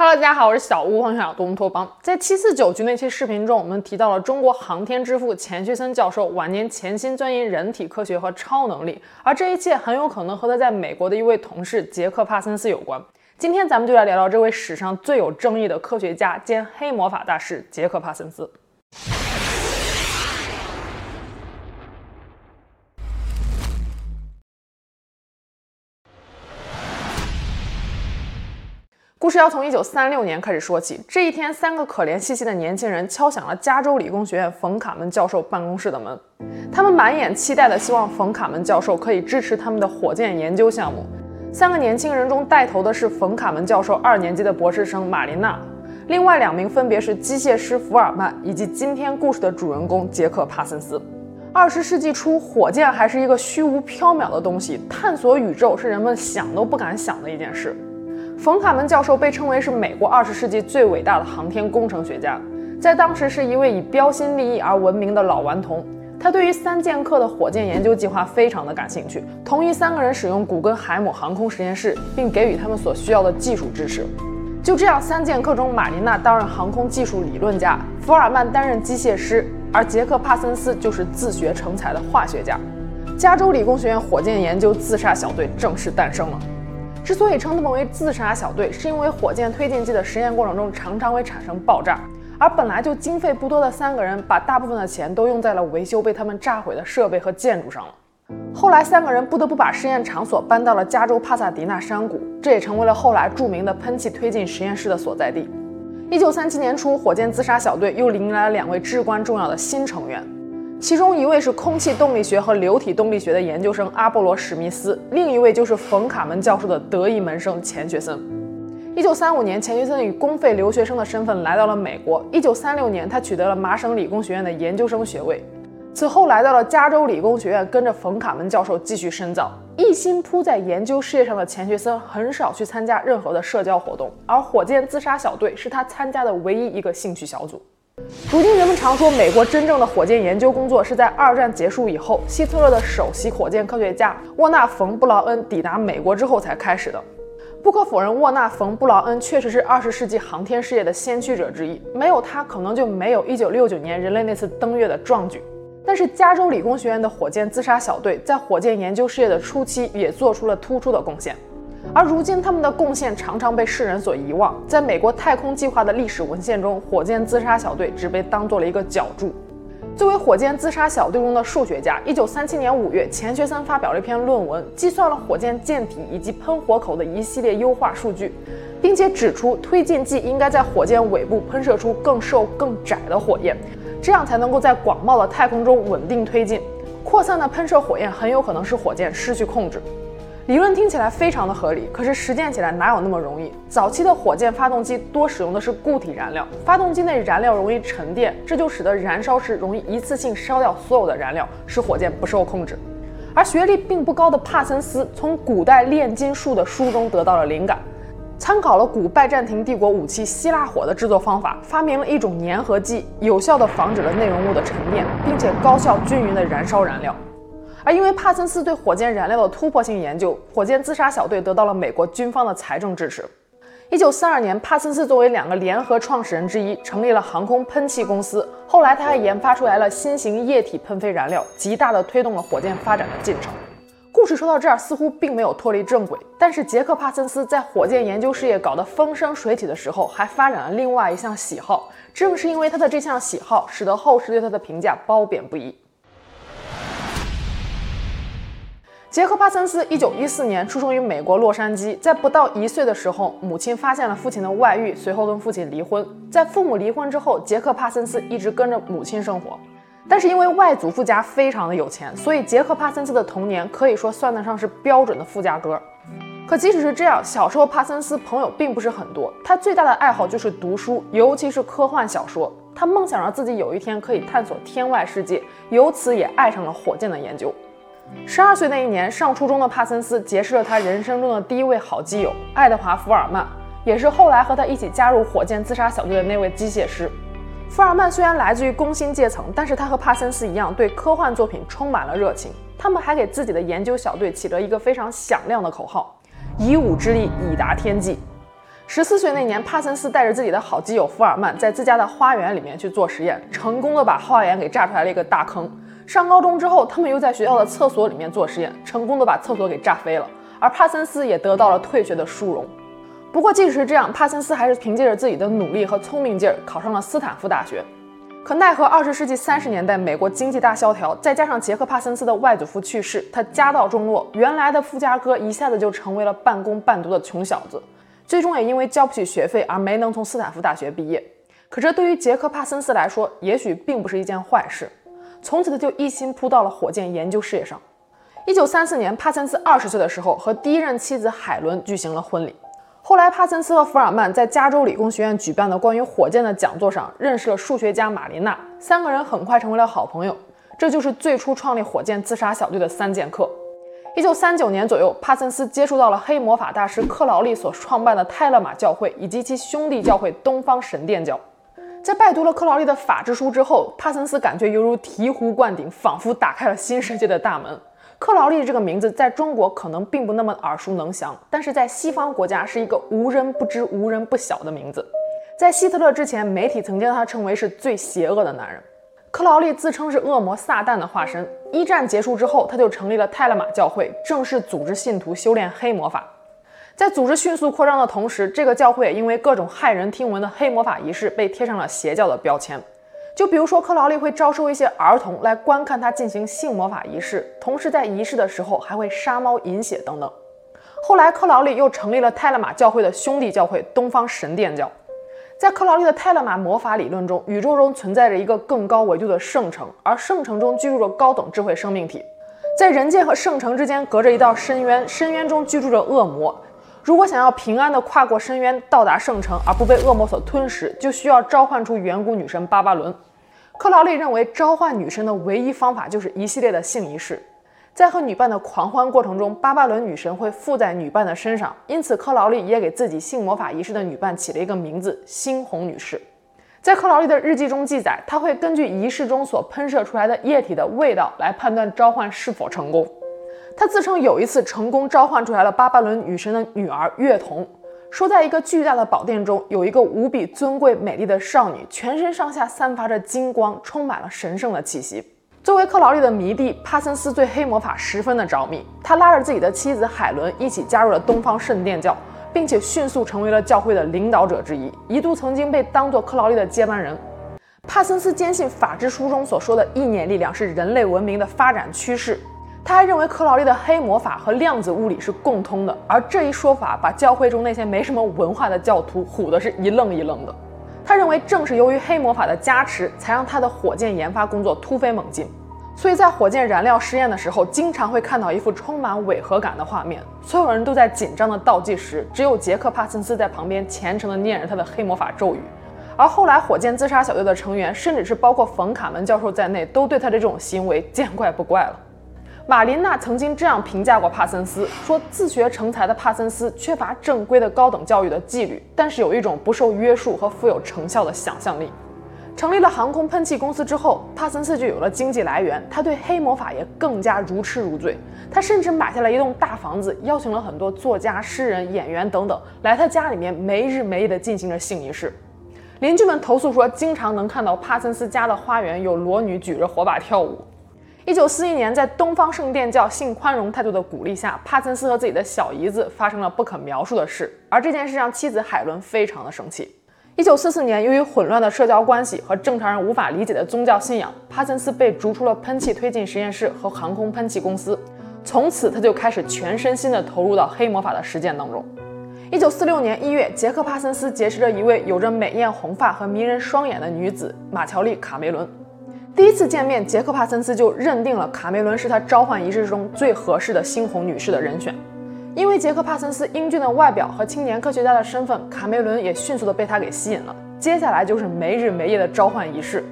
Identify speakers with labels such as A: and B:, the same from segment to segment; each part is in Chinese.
A: Hello，大家好，我是小屋，欢迎来到东托邦。在七四九局那期视频中，我们提到了中国航天之父钱学森教授晚年潜心钻研人体科学和超能力，而这一切很有可能和他在美国的一位同事杰克·帕森斯有关。今天咱们就来聊聊这位史上最有争议的科学家兼黑魔法大师杰克·帕森斯。故事要从一九三六年开始说起。这一天，三个可怜兮兮的年轻人敲响了加州理工学院冯卡门教授办公室的门。他们满眼期待地希望冯卡门教授可以支持他们的火箭研究项目。三个年轻人中带头的是冯卡门教授二年级的博士生玛琳娜，另外两名分别是机械师福尔曼以及今天故事的主人公杰克·帕森斯。二十世纪初，火箭还是一个虚无缥缈的东西，探索宇宙是人们想都不敢想的一件事。冯卡门教授被称为是美国二十世纪最伟大的航天工程学家，在当时是一位以标新立异而闻名的老顽童。他对于三剑客的火箭研究计划非常的感兴趣，同意三个人使用古根海姆航空实验室，并给予他们所需要的技术支持。就这样，三剑客中，马琳娜担任航空技术理论家，福尔曼担任机械师，而杰克·帕森斯就是自学成才的化学家。加州理工学院火箭研究自杀小队正式诞生了。之所以称他们为自杀小队，是因为火箭推进剂的实验过程中常常会产生爆炸，而本来就经费不多的三个人，把大部分的钱都用在了维修被他们炸毁的设备和建筑上了。后来，三个人不得不把实验场所搬到了加州帕萨迪纳山谷，这也成为了后来著名的喷气推进实验室的所在地。一九三七年初，火箭自杀小队又迎来了两位至关重要的新成员。其中一位是空气动力学和流体动力学的研究生阿波罗史密斯，另一位就是冯卡门教授的得意门生钱学森。一九三五年，钱学森以公费留学生的身份来到了美国。一九三六年，他取得了麻省理工学院的研究生学位，此后来到了加州理工学院，跟着冯卡门教授继续深造。一心扑在研究事业上的钱学森很少去参加任何的社交活动，而火箭自杀小队是他参加的唯一一个兴趣小组。如今人们常说，美国真正的火箭研究工作是在二战结束以后，希特勒的首席火箭科学家沃纳·冯·布劳恩抵达美国之后才开始的。不可否认，沃纳·冯·布劳恩确实是二十世纪航天事业的先驱者之一，没有他，可能就没有1969年人类那次登月的壮举。但是，加州理工学院的火箭自杀小队在火箭研究事业的初期也做出了突出的贡献。而如今，他们的贡献常常被世人所遗忘。在美国太空计划的历史文献中，火箭自杀小队只被当做了一个脚注。作为火箭自杀小队中的数学家，一九三七年五月，钱学森发表了一篇论文，计算了火箭舰体以及喷火口的一系列优化数据，并且指出推进剂应该在火箭尾部喷射出更瘦、更窄的火焰，这样才能够在广袤的太空中稳定推进。扩散的喷射火焰很有可能使火箭失去控制。理论听起来非常的合理，可是实践起来哪有那么容易？早期的火箭发动机多使用的是固体燃料，发动机内燃料容易沉淀，这就使得燃烧时容易一次性烧掉所有的燃料，使火箭不受控制。而学历并不高的帕森斯从古代炼金术的书中得到了灵感，参考了古拜占庭帝国武器希腊火的制作方法，发明了一种粘合剂，有效地防止了内容物的沉淀，并且高效均匀地燃烧燃料。而因为帕森斯对火箭燃料的突破性研究，火箭自杀小队得到了美国军方的财政支持。一九四二年，帕森斯作为两个联合创始人之一，成立了航空喷气公司。后来，他还研发出来了新型液体喷飞燃料，极大地推动了火箭发展的进程。故事说到这儿，似乎并没有脱离正轨。但是，杰克·帕森斯在火箭研究事业搞得风生水起的时候，还发展了另外一项喜好。正是因为他的这项喜好，使得后世对他的评价褒贬不一。杰克·帕森斯一九一四年出生于美国洛杉矶，在不到一岁的时候，母亲发现了父亲的外遇，随后跟父亲离婚。在父母离婚之后，杰克·帕森斯一直跟着母亲生活。但是因为外祖父家非常的有钱，所以杰克·帕森斯的童年可以说算得上是标准的富家哥。可即使是这样，小时候帕森斯朋友并不是很多，他最大的爱好就是读书，尤其是科幻小说。他梦想着自己有一天可以探索天外世界，由此也爱上了火箭的研究。十二岁那一年，上初中的帕森斯结识了他人生中的第一位好基友爱德华·福尔曼，也是后来和他一起加入火箭自杀小队的那位机械师。福尔曼虽然来自于工薪阶层，但是他和帕森斯一样，对科幻作品充满了热情。他们还给自己的研究小队起了一个非常响亮的口号：“以武之力，以达天际。”十四岁那年，帕森斯带着自己的好基友福尔曼，在自家的花园里面去做实验，成功的把花园给炸出来了一个大坑。上高中之后，他们又在学校的厕所里面做实验，成功的把厕所给炸飞了。而帕森斯也得到了退学的殊荣。不过，即使是这样，帕森斯还是凭借着自己的努力和聪明劲儿，考上了斯坦福大学。可奈何，二十世纪三十年代，美国经济大萧条，再加上杰克·帕森斯的外祖父去世，他家道中落，原来的富家哥一下子就成为了半工半读的穷小子。最终也因为交不起学费而没能从斯坦福大学毕业。可这对于杰克·帕森斯来说，也许并不是一件坏事。从此他就一心扑到了火箭研究事业上。一九三四年，帕森斯二十岁的时候，和第一任妻子海伦举行了婚礼。后来，帕森斯和福尔曼在加州理工学院举办的关于火箭的讲座上认识了数学家玛琳娜，三个人很快成为了好朋友。这就是最初创立火箭自杀小队的三剑客。一九三九年左右，帕森斯接触到了黑魔法大师克劳利所创办的泰勒玛教会以及其兄弟教会东方神殿教。在拜读了克劳利的法之书之后，帕森斯感觉犹如醍醐灌顶，仿佛打开了新世界的大门。克劳利这个名字在中国可能并不那么耳熟能详，但是在西方国家是一个无人不知、无人不晓的名字。在希特勒之前，媒体曾将他称为是最邪恶的男人。克劳利自称是恶魔撒旦的化身。一战结束之后，他就成立了泰勒玛教会，正式组织信徒修炼黑魔法。在组织迅速扩张的同时，这个教会也因为各种骇人听闻的黑魔法仪式被贴上了邪教的标签。就比如说，克劳利会招收一些儿童来观看他进行性魔法仪式，同时在仪式的时候还会杀猫饮血等等。后来，克劳利又成立了泰勒玛教会的兄弟教会——东方神殿教。在克劳利的泰勒玛魔法理论中，宇宙中存在着一个更高维度的圣城，而圣城中居住着高等智慧生命体。在人界和圣城之间隔着一道深渊，深渊中居住着恶魔。如果想要平安地跨过深渊到达圣城而不被恶魔所吞噬，就需要召唤出远古女神巴巴伦。克劳利认为，召唤女神的唯一方法就是一系列的性仪式。在和女伴的狂欢过程中，巴巴伦女神会附在女伴的身上，因此克劳利也给自己性魔法仪式的女伴起了一个名字——猩红女士。在克劳利的日记中记载，他会根据仪式中所喷射出来的液体的味道来判断召唤是否成功。他自称有一次成功召唤出来了巴巴伦女神的女儿月童，说在一个巨大的宝殿中有一个无比尊贵美丽的少女，全身上下散发着金光，充满了神圣的气息。作为克劳利的迷弟，帕森斯对黑魔法十分的着迷。他拉着自己的妻子海伦一起加入了东方圣殿教，并且迅速成为了教会的领导者之一，一度曾经被当作克劳利的接班人。帕森斯坚信《法之书》中所说的意念力量是人类文明的发展趋势。他还认为克劳利的黑魔法和量子物理是共通的，而这一说法把教会中那些没什么文化的教徒唬得是一愣一愣的。他认为，正是由于黑魔法的加持，才让他的火箭研发工作突飞猛进。所以在火箭燃料试验的时候，经常会看到一幅充满违和感的画面。所有人都在紧张的倒计时，只有杰克·帕森斯在旁边虔诚地念着他的黑魔法咒语。而后来，火箭自杀小队的成员，甚至是包括冯·卡门教授在内，都对他的这种行为见怪不怪了。马琳娜曾经这样评价过帕森斯，说自学成才的帕森斯缺乏正规的高等教育的纪律，但是有一种不受约束和富有成效的想象力。成立了航空喷气公司之后，帕森斯就有了经济来源，他对黑魔法也更加如痴如醉。他甚至买下了一栋大房子，邀请了很多作家、诗人、演员等等来他家里面没日没夜地进行着性仪式。邻居们投诉说，经常能看到帕森斯家的花园有裸女举着火把跳舞。一九四一年，在东方圣殿教性宽容态度的鼓励下，帕森斯和自己的小姨子发生了不可描述的事，而这件事让妻子海伦非常的生气。一九四四年，由于混乱的社交关系和正常人无法理解的宗教信仰，帕森斯被逐出了喷气推进实验室和航空喷气公司。从此，他就开始全身心地投入到黑魔法的实践当中。一九四六年一月，杰克·帕森斯结识了一位有着美艳红发和迷人双眼的女子马乔丽·卡梅伦。第一次见面，杰克·帕森斯就认定了卡梅伦是他召唤仪式中最合适的猩红女士的人选。因为杰克·帕森斯英俊的外表和青年科学家的身份，卡梅伦也迅速地被他给吸引了。接下来就是没日没夜的召唤仪式。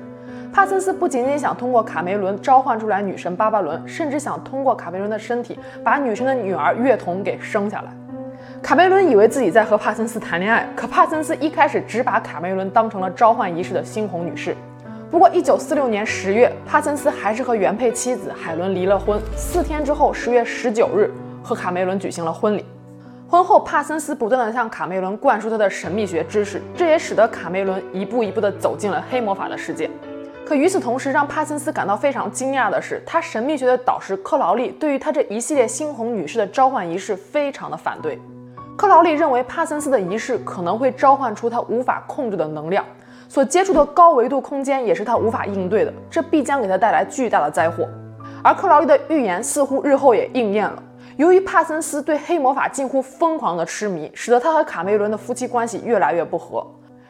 A: 帕森斯不仅仅想通过卡梅伦召唤出来女神巴巴伦，甚至想通过卡梅伦的身体把女神的女儿月童给生下来。卡梅伦以为自己在和帕森斯谈恋爱，可帕森斯一开始只把卡梅伦当成了召唤仪式的猩红女士。不过，一九四六年十月，帕森斯还是和原配妻子海伦离了婚。四天之后，十月十九日，和卡梅伦举行了婚礼。婚后，帕森斯不断地向卡梅伦灌输他的神秘学知识，这也使得卡梅伦一步一步地走进了黑魔法的世界。可与此同时，让帕森斯感到非常惊讶的是，他神秘学的导师克劳利对于他这一系列猩红女士的召唤仪式非常的反对。克劳利认为帕森斯的仪式可能会召唤出他无法控制的能量，所接触的高维度空间也是他无法应对的，这必将给他带来巨大的灾祸。而克劳利的预言似乎日后也应验了。由于帕森斯对黑魔法近乎疯狂的痴迷，使得他和卡梅伦的夫妻关系越来越不和。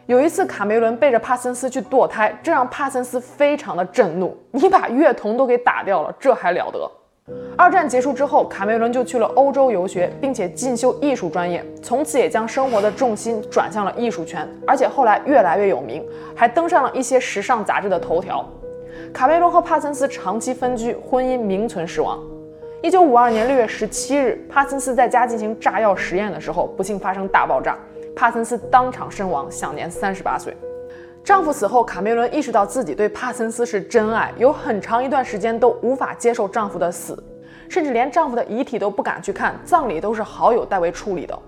A: 有一次，卡梅伦背着帕森斯去堕胎，这让帕森斯非常的震怒。你把乐童都给打掉了，这还了得？二战结束之后，卡梅伦就去了欧洲游学，并且进修艺术专业，从此也将生活的重心转向了艺术圈，而且后来越来越有名，还登上了一些时尚杂志的头条。卡梅伦和帕森斯长期分居，婚姻名存实亡。一九五二年六月十七日，帕森斯在家进行炸药实验的时候，不幸发生大爆炸。帕森斯当场身亡，享年三十八岁。丈夫死后，卡梅伦意识到自己对帕森斯是真爱，有很长一段时间都无法接受丈夫的死，甚至连丈夫的遗体都不敢去看，葬礼都是好友代为处理的。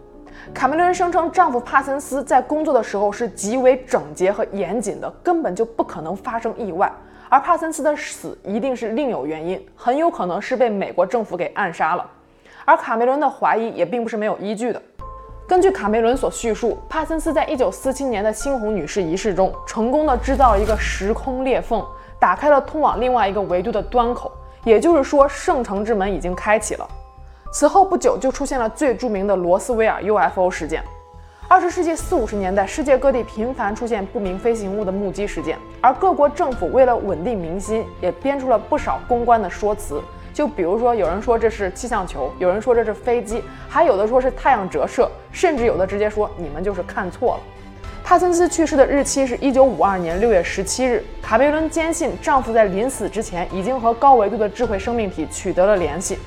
A: 卡梅伦声称，丈夫帕森斯在工作的时候是极为整洁和严谨的，根本就不可能发生意外，而帕森斯的死一定是另有原因，很有可能是被美国政府给暗杀了。而卡梅伦的怀疑也并不是没有依据的。根据卡梅伦所叙述，帕森斯在一九四七年的猩红女士仪式中，成功的制造了一个时空裂缝，打开了通往另外一个维度的端口。也就是说，圣城之门已经开启了。此后不久，就出现了最著名的罗斯威尔 UFO 事件。二十世纪四五十年代，世界各地频繁出现不明飞行物的目击事件，而各国政府为了稳定民心，也编出了不少公关的说辞。就比如说，有人说这是气象球，有人说这是飞机，还有的说是太阳折射，甚至有的直接说你们就是看错了。帕森斯去世的日期是一九五二年六月十七日。卡梅伦坚信丈夫在临死之前已经和高维度的智慧生命体取得了联系。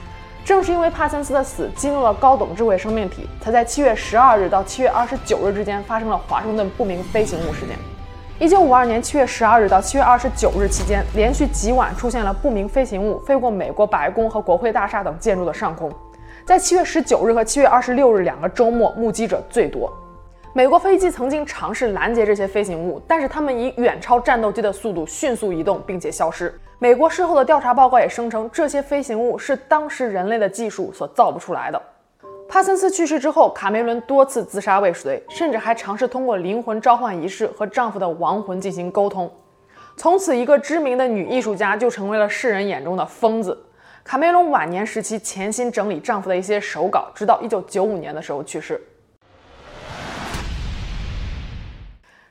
A: 正是因为帕森斯的死激怒了高等智慧生命体，才在七月十二日到七月二十九日之间发生了华盛顿不明飞行物事件。一九五二年七月十二日到七月二十九日期间，连续几晚出现了不明飞行物飞过美国白宫和国会大厦等建筑的上空。在七月十九日和七月二十六日两个周末，目击者最多。美国飞机曾经尝试拦截这些飞行物，但是他们以远超战斗机的速度迅速移动，并且消失。美国事后的调查报告也声称，这些飞行物是当时人类的技术所造不出来的。帕森斯去世之后，卡梅伦多次自杀未遂，甚至还尝试通过灵魂召唤仪式和丈夫的亡魂进行沟通。从此，一个知名的女艺术家就成为了世人眼中的疯子。卡梅伦晚年时期潜心整理丈夫的一些手稿，直到1995年的时候去世。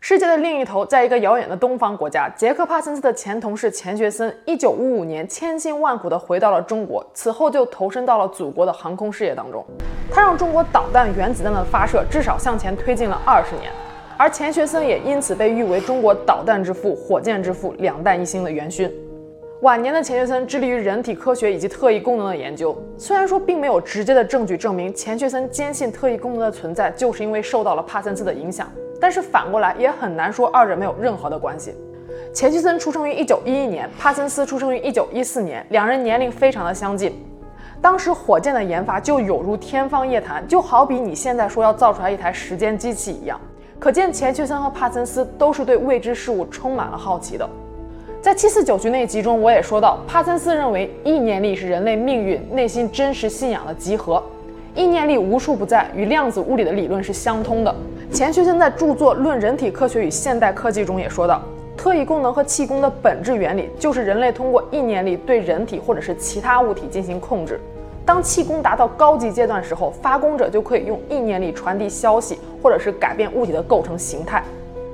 A: 世界的另一头，在一个遥远的东方国家，杰克·帕森斯的前同事钱学森，一九五五年千辛万苦地回到了中国，此后就投身到了祖国的航空事业当中。他让中国导弹、原子弹的发射至少向前推进了二十年，而钱学森也因此被誉为中国导弹之父、火箭之父、两弹一星的元勋。晚年的钱学森致力于人体科学以及特异功能的研究，虽然说并没有直接的证据证明钱学森坚信特异功能的存在就是因为受到了帕森斯的影响。但是反过来也很难说二者没有任何的关系。钱学森出生于一九一一年，帕森斯出生于一九一四年，两人年龄非常的相近。当时火箭的研发就有如天方夜谭，就好比你现在说要造出来一台时间机器一样。可见钱学森和帕森斯都是对未知事物充满了好奇的。在七四九局那集中，我也说到，帕森斯认为意念力是人类命运、内心真实信仰的集合。意念力无处不在，与量子物理的理论是相通的。钱学森在著作《论人体科学与现代科技》中也说到，特异功能和气功的本质原理就是人类通过意念力对人体或者是其他物体进行控制。当气功达到高级阶段时候，发功者就可以用意念力传递消息，或者是改变物体的构成形态。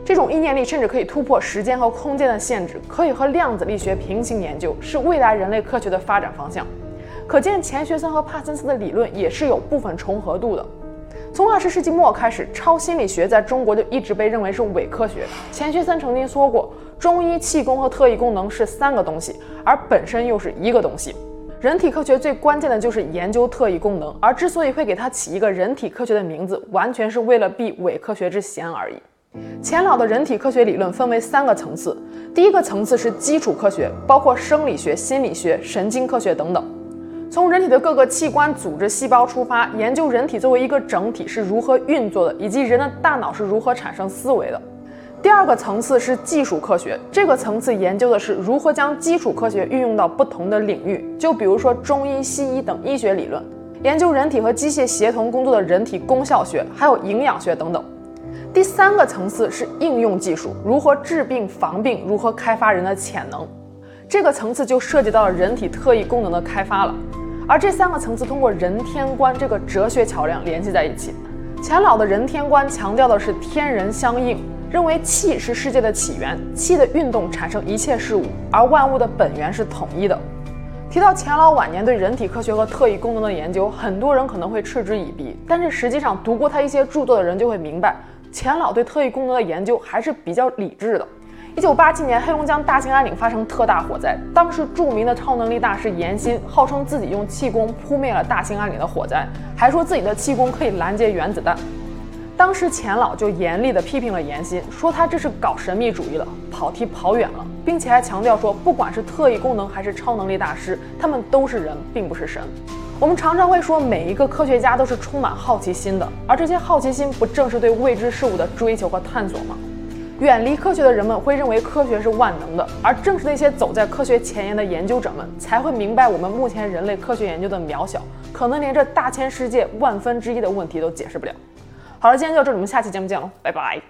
A: 这种意念力甚至可以突破时间和空间的限制，可以和量子力学平行研究，是未来人类科学的发展方向。可见钱学森和帕森斯的理论也是有部分重合度的。从二十世纪末开始，超心理学在中国就一直被认为是伪科学。钱学森曾经说过，中医、气功和特异功能是三个东西，而本身又是一个东西。人体科学最关键的就是研究特异功能，而之所以会给它起一个人体科学的名字，完全是为了避伪科学之嫌而已。钱老的人体科学理论分为三个层次，第一个层次是基础科学，包括生理学、心理学、神经科学等等。从人体的各个器官、组织、细胞出发，研究人体作为一个整体是如何运作的，以及人的大脑是如何产生思维的。第二个层次是技术科学，这个层次研究的是如何将基础科学运用到不同的领域，就比如说中医、西医等医学理论，研究人体和机械协同工作的人体功效学，还有营养学等等。第三个层次是应用技术，如何治病防病，如何开发人的潜能，这个层次就涉及到了人体特异功能的开发了。而这三个层次通过人天观这个哲学桥梁联系在一起。钱老的人天观强调的是天人相应，认为气是世界的起源，气的运动产生一切事物，而万物的本源是统一的。提到钱老晚年对人体科学和特异功能的研究，很多人可能会嗤之以鼻，但是实际上读过他一些著作的人就会明白。钱老对特异功能的研究还是比较理智的。一九八七年，黑龙江大兴安岭发生特大火灾，当时著名的超能力大师严欣号称自己用气功扑灭了大兴安岭的火灾，还说自己的气功可以拦截原子弹。当时钱老就严厉地批评了严欣，说他这是搞神秘主义了，跑题跑远了，并且还强调说，不管是特异功能还是超能力大师，他们都是人，并不是神。我们常常会说，每一个科学家都是充满好奇心的，而这些好奇心不正是对未知事物的追求和探索吗？远离科学的人们会认为科学是万能的，而正是那些走在科学前沿的研究者们才会明白我们目前人类科学研究的渺小，可能连这大千世界万分之一的问题都解释不了。好了，今天就到这里，我们下期节目见喽，拜拜。